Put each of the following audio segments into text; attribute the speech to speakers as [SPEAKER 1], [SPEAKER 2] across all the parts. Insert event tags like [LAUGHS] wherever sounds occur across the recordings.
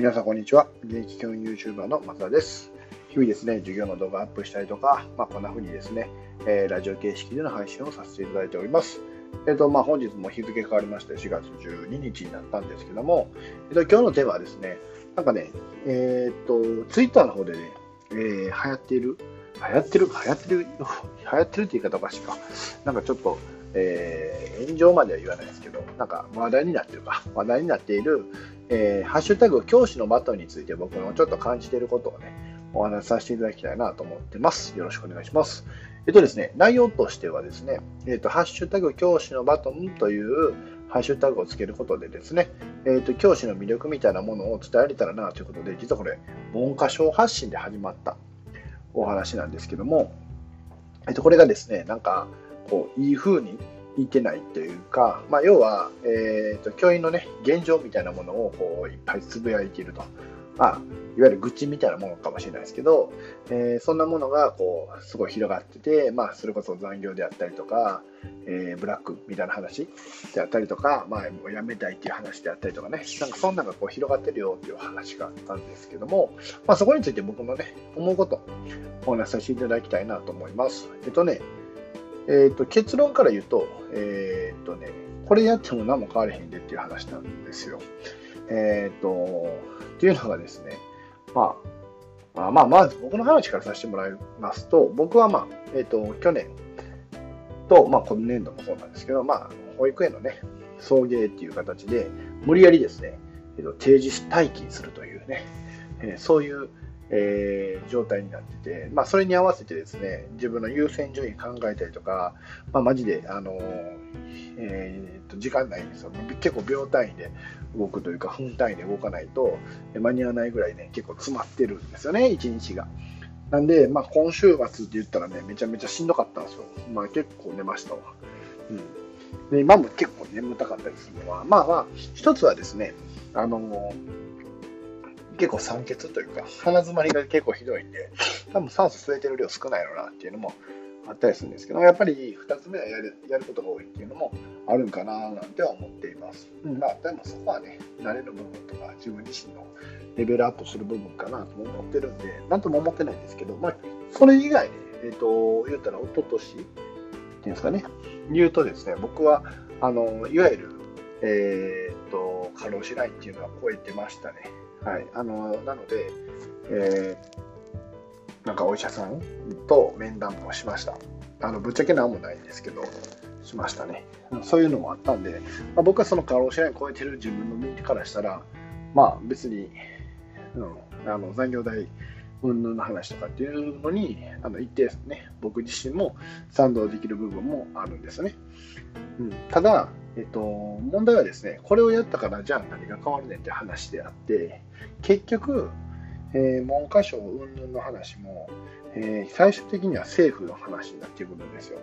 [SPEAKER 1] 皆さん、こんにちは。現役教員 YouTuber の松田です。日々ですね、授業の動画アップしたりとか、まあ、こんな風にですね、えー、ラジオ形式での配信をさせていただいております。えっ、ー、と、まあ、本日も日付変わりまして、4月12日になったんですけども、えっ、ー、と、今日のテーマはですね、なんかね、えっ、と、Twitter の方でね、えー、流行っている、流行ってる、流行ってる、[LAUGHS] 流行ってるって言い方おかしいか。なんかちょっと、えー、炎上までは言わないですけど、なんか話題になってるか、話題になっている、えー、ハッシュタグ教師のバトンについて僕のちょっと感じていることをね、お話しさせていただきたいなと思ってます。よろしくお願いします。えっとですね、内容としてはですね、えっと、ハッシュタグ教師のバトンというハッシュタグをつけることでですね、えっと、教師の魅力みたいなものを伝えられたらなということで、実はこれ、文科省発信で始まったお話なんですけども、えっと、これがですね、なんか、こう、いい風にいてないというか、まあ、要は、えーと、教員の、ね、現状みたいなものをこういっぱいつぶやいていると。まあ、いわゆる愚痴みたいなものかもしれないですけど、えー、そんなものがこうすごい広がってて、まあ、それこそ残業であったりとか、えー、ブラックみたいな話であったりとか、まあ、辞めたいっていう話であったりとかね、なんかそんなのがこう広がってるよっていう話があったんですけども、まあ、そこについて僕のね、思うことお話しさせていただきたいなと思います。えっとね、えーと、結論から言うと、え、ー、とね、これやっても何も変われへんでっていう話なんですよ。え、ー、と、っていうのがですね、まあ、まあ、まず僕の話からさせてもらいますと、僕はまあ、えっ、ー、と、去年と、まあ、今年度もそうなんですけど、まあ、保育園のね、送迎っていう形で、無理やりですね、えー、と定時待機するというね、えー、そういう、えー、状態になってて、まあ、それに合わせてですね、自分の優先順位考えたりとか、まあ、マジで、あのえー、と時間ないんですよ。結構秒単位で動くというか、分単位で動かないと間に合わないぐらいね、結構詰まってるんですよね、一日が。なんで、まあ、今週末って言ったらね、めちゃめちゃしんどかったんですよ。まあ、結構寝ましたわ。うん。で、今も結構眠たかったりするのは、まあまあ、一つはですね、あのー結構酸欠というか、鼻詰まりが結構ひどいんで、多分酸素吸えてる量少ないのなっていうのもあったりするんですけど、やっぱり2つ目はやるやることが多いっていうのもあるんかななんては思っています。うん、まあ、でもそこはね、慣れる部分とか、自分自身のレベルアップする部分かなと思ってるんで、なんとも思ってないんですけど、まあ、それ以外で、えっ、ー、と、言ったら、一昨年っていうんですかね、言うとですね、僕は、あの、いわゆる、えっ、ー、と、過労死ラインっていうのは超えてましたね。はい、あのなので、えー、なんかお医者さんと面談もしました。あのぶっちゃけなんもないんですけど、しましたね。そういうのもあったんで、まあ、僕はその過労死ライン超えてる自分の身からしたら、まあ別に、うん、あの残業代云々の話とかっていうのにあの一定ね僕自身も賛同できる部分もあるんですね、うん、ただ、えっと、問題はですねこれをやったからじゃあ何が変わるねんって話であって結局、えー、文科省云々の話も、えー、最終的には政府の話になってくるんですよ。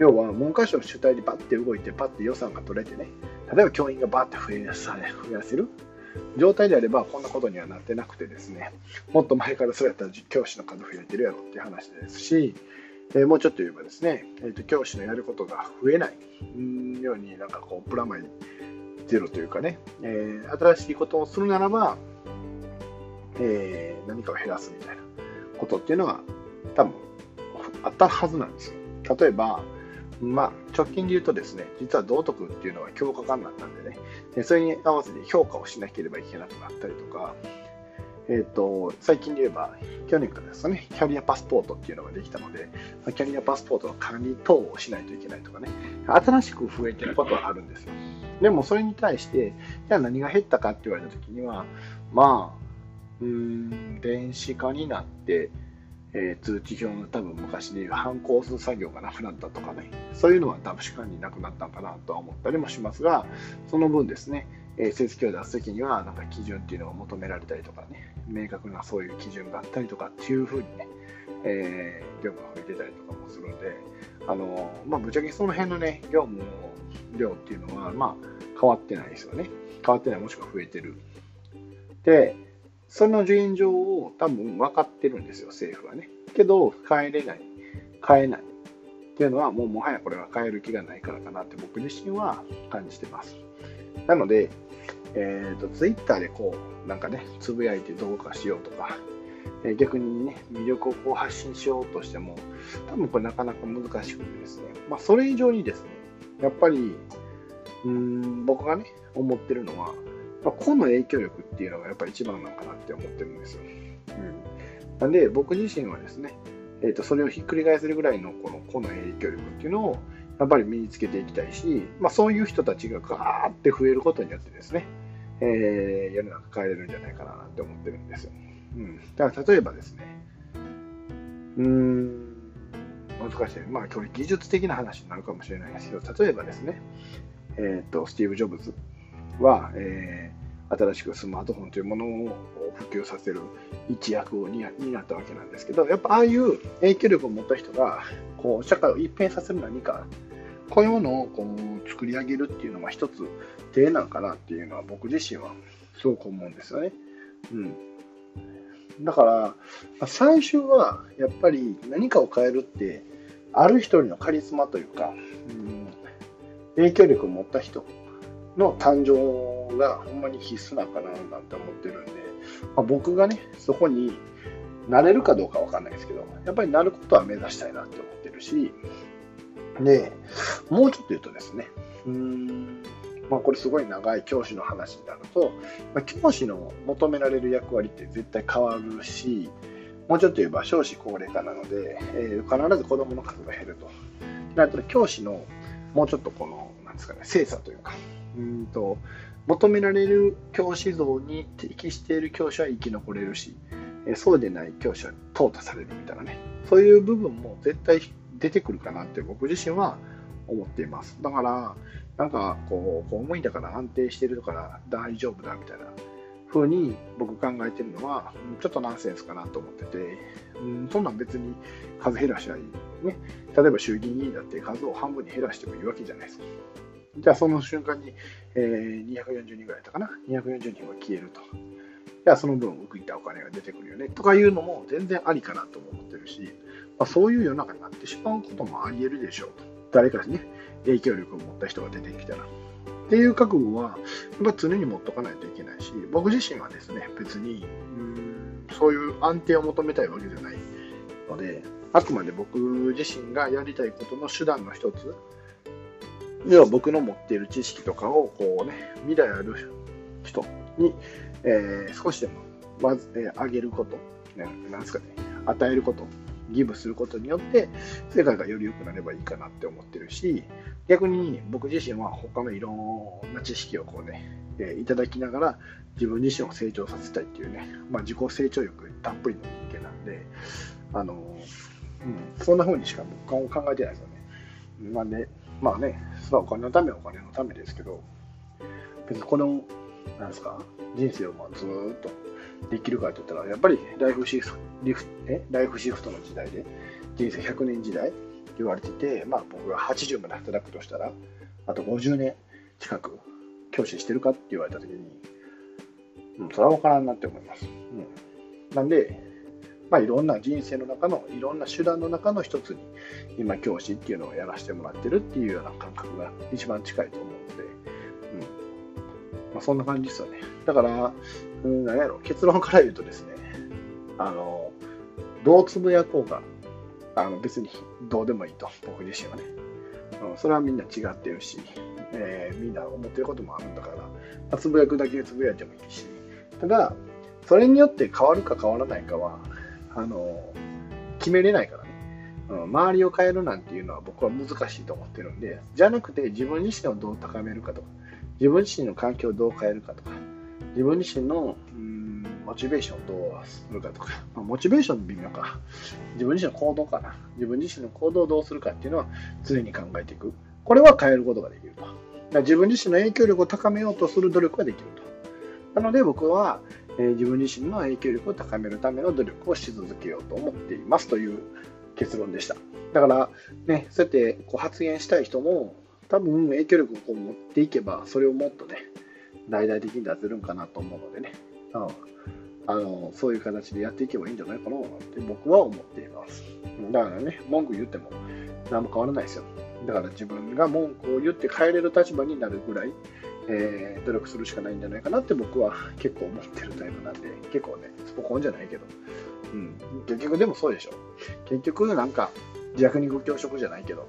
[SPEAKER 1] 要は文科省主体でバッて動いてパッて予算が取れてね例えば教員がバッて増やさ増やせる状態であればこんなことにはなってなくてですねもっと前からそうやったら教師の数増えてるやろっていう話ですし、え、もうちょっと言えばですね、えーと、教師のやることが増えないようになんかこうプラマイゼロというかね、えー、新しいことをするならば、えー、何かを減らすみたいなことっていうのが多分あったはずなんですよ。例えば、まあ、直近で言うとですね、実は道徳っていうのは強化化になったんでね、それに合わせて評価をしなければいけなくなったりとか、えーと、最近で言えば、去年からですね、キャリアパスポートっていうのができたので、キャリアパスポートの管理等をしないといけないとかね、新しく増えてることはあるんですよ。でもそれに対して、じゃあ何が減ったかって言われたときには、まあ、うん、電子化になって、えー、通知表の多分昔でいう反抗する作業がなくなったとかね、そういうのは多分確かになくなったのかなとは思ったりもしますが、その分ですね、えー、成績を出すときにはなんか基準っていうのが求められたりとかね、明確なそういう基準があったりとかっていうふうにね、えー、業務が増えてたりとかもするので、あのまあ、ぶっちゃけその辺のね、業務の量っていうのは、まあ、変わってないですよね。変わってない、もしくは増えてる。で、その現状を多分分かってるんですよ、政府はね。けど、変えれない、変えないっていうのは、もうもはやこれは変える気がないからかなって僕自身は感じてます。なので、えーと、ツイッターでこう、なんかね、つぶやいてどうかしようとか、えー、逆にね、魅力をこう発信しようとしても、多分これなかなか難しくてですね、まあ、それ以上にですね、やっぱり、うん、僕がね、思ってるのは、まあ、個の影響力っていうのがやっぱり一番なのかなって思ってるんですよ。うん、なんで、僕自身はですね、えーと、それをひっくり返せるぐらいのこの個の影響力っていうのをやっぱり身につけていきたいし、まあ、そういう人たちがガーって増えることによってですね、えー、世の中変えれるんじゃないかなって思ってるんですよ。うん、だから例えばですね、うーん、難しい。まあ、これ技術的な話になるかもしれないですけど、例えばですね、え、ー、と、スティーブ・ジョブズは、え、新しくスマートフォンというものを普及させる一役を担ったわけなんですけど、やっぱああいう影響力を持った人が、こう、社会を一変させる何か、こういうものをこう作り上げるっていうのは一つ手なんかなっていうのは僕自身はすごく思うんですよね。うん。だから、最初はやっぱり何かを変えるって、ある一人のカリスマというか、うん、影響力を持った人の誕生がほんまに必須なんかななんて思ってるんで、まあ、僕がね、そこになれるかどうかわかんないですけど、やっぱりなることは目指したいなって思ってるし、で、もうちょっと言うとですね、うーん、まあこれすごい長い教師の話になると、まあ、教師の求められる役割って絶対変わるし、もうちょっと言えば少子高齢化なので、えー、必ず子供の数が減ると。なると教師のもうちょっとこの、なんですかね、精査というか、うんと求められる教師像に適している教師は生き残れるし、えそうでない教師は淘汰されるみたいなね、そういう部分も絶対出てくるかなって僕自身は思っています。だから、なんかこう、公務員だから安定してるから大丈夫だみたいな風に僕考えてるのは、ちょっとナンセンスかなと思ってて、うん、そんなん別に数減らしゃいい。ね。例えば衆議院議員だって数を半分に減らしてもいいわけじゃないですか。じゃあその瞬間に、えー、240人ぐらいだったかな？240人は消えると。じゃあその分浮いたお金が出てくるよね。とかいうのも全然ありかなと思ってるし、まあ、そういう世の中になってしまうこともあり得るでしょうと。誰かにね、影響力を持った人が出てきたら。っていう覚悟は、やっ常に持っとかないといけないし、僕自身はですね、別に、うんそういう安定を求めたいわけじゃないので、あくまで僕自身がやりたいことの手段の一つ、要は僕の持っている知識とかを、こうね、未来ある人に、えー、少しでも、まず、えー、上げること、ね、なんですかね、与えることギブすることによって世界がより良くなればいいかなって思ってるし逆に僕自身は他のいろんな知識をこうね、えー、いただきながら自分自身を成長させたいっていうね、まあ、自己成長欲たっぷりの人間なんであの、うん、そんな風にしか僕は考えてないですよね。なんでまあね、お金のためはお金のためですけど別にこのなんですか人生をまあずっとできるかといったら、やっぱりライフシフトリフえ？ライフシフトの時代で、人生100年時代って言われてて、まあ僕が80まで働くとしたら、あと50年近く教師してるかって言われた時に、うん、それは分からんなって思います。うん、なんで、まあ、いろんな人生の中のいろんな手段の中の一つに今教師っていうのをやらせてもらってるっていうような感覚が一番近いと思うので、うんまあ、そんな感じですよね。だから、うん、何やろ、結論から言うとですね、あの、どうつぶやこうか、あの別にどうでもいいと、僕自身はね。うん、それはみんな違ってるし、えー、みんな思ってることもあるんだから、まあ、つぶやくだけつぶやいてもいいし、ただ、それによって変わるか変わらないかは、あの、決めれないからね。うん、周りを変えるなんていうのは僕は難しいと思ってるんで、じゃなくて自分自身をどう高めるかとか、自分自身の環境をどう変えるかとか、自分自身のうんモチベーションをどうするかとか、まあ、モチベーション微妙か、自分自身の行動かな、自分自身の行動をどうするかっていうのは常に考えていく。これは変えることができると。自分自身の影響力を高めようとする努力ができると。なので僕は、えー、自分自身の影響力を高めるための努力をし続けようと思っていますという結論でした。だから、ね、そうやってこう発言したい人も、多分影響力をこう持っていけば、それをもっとね、大々的に出せるんかなと思うのでね、うん、あのそういう形でやっていけばいいんじゃないかなって僕は思っています。だからね、文句言っても何も変わらないですよ。だから自分が文句を言って帰れる立場になるぐらい、えー、努力するしかないんじゃないかなって僕は [LAUGHS] 結構思ってるタイプなんで、結構ね、スポコンじゃないけど、うん、結局でもそうでしょ。結局なんか弱肉強食じゃないけど、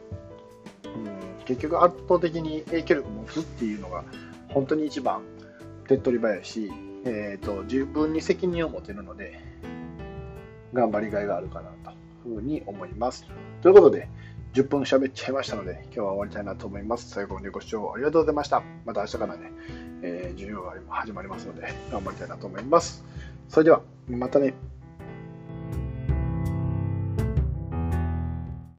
[SPEAKER 1] うん、結局圧倒的に影響力持つっていうのが本当に一番手っ取り早いし、えーと、自分に責任を持てるので、頑張りがいがあるかなというふうに思います。ということで、10分喋っちゃいましたので、今日は終わりたいなと思います。最後までご視聴ありがとうございました。また明日からね、えー、授業が始まりますので、頑張りたいなと思います。それでは、またね。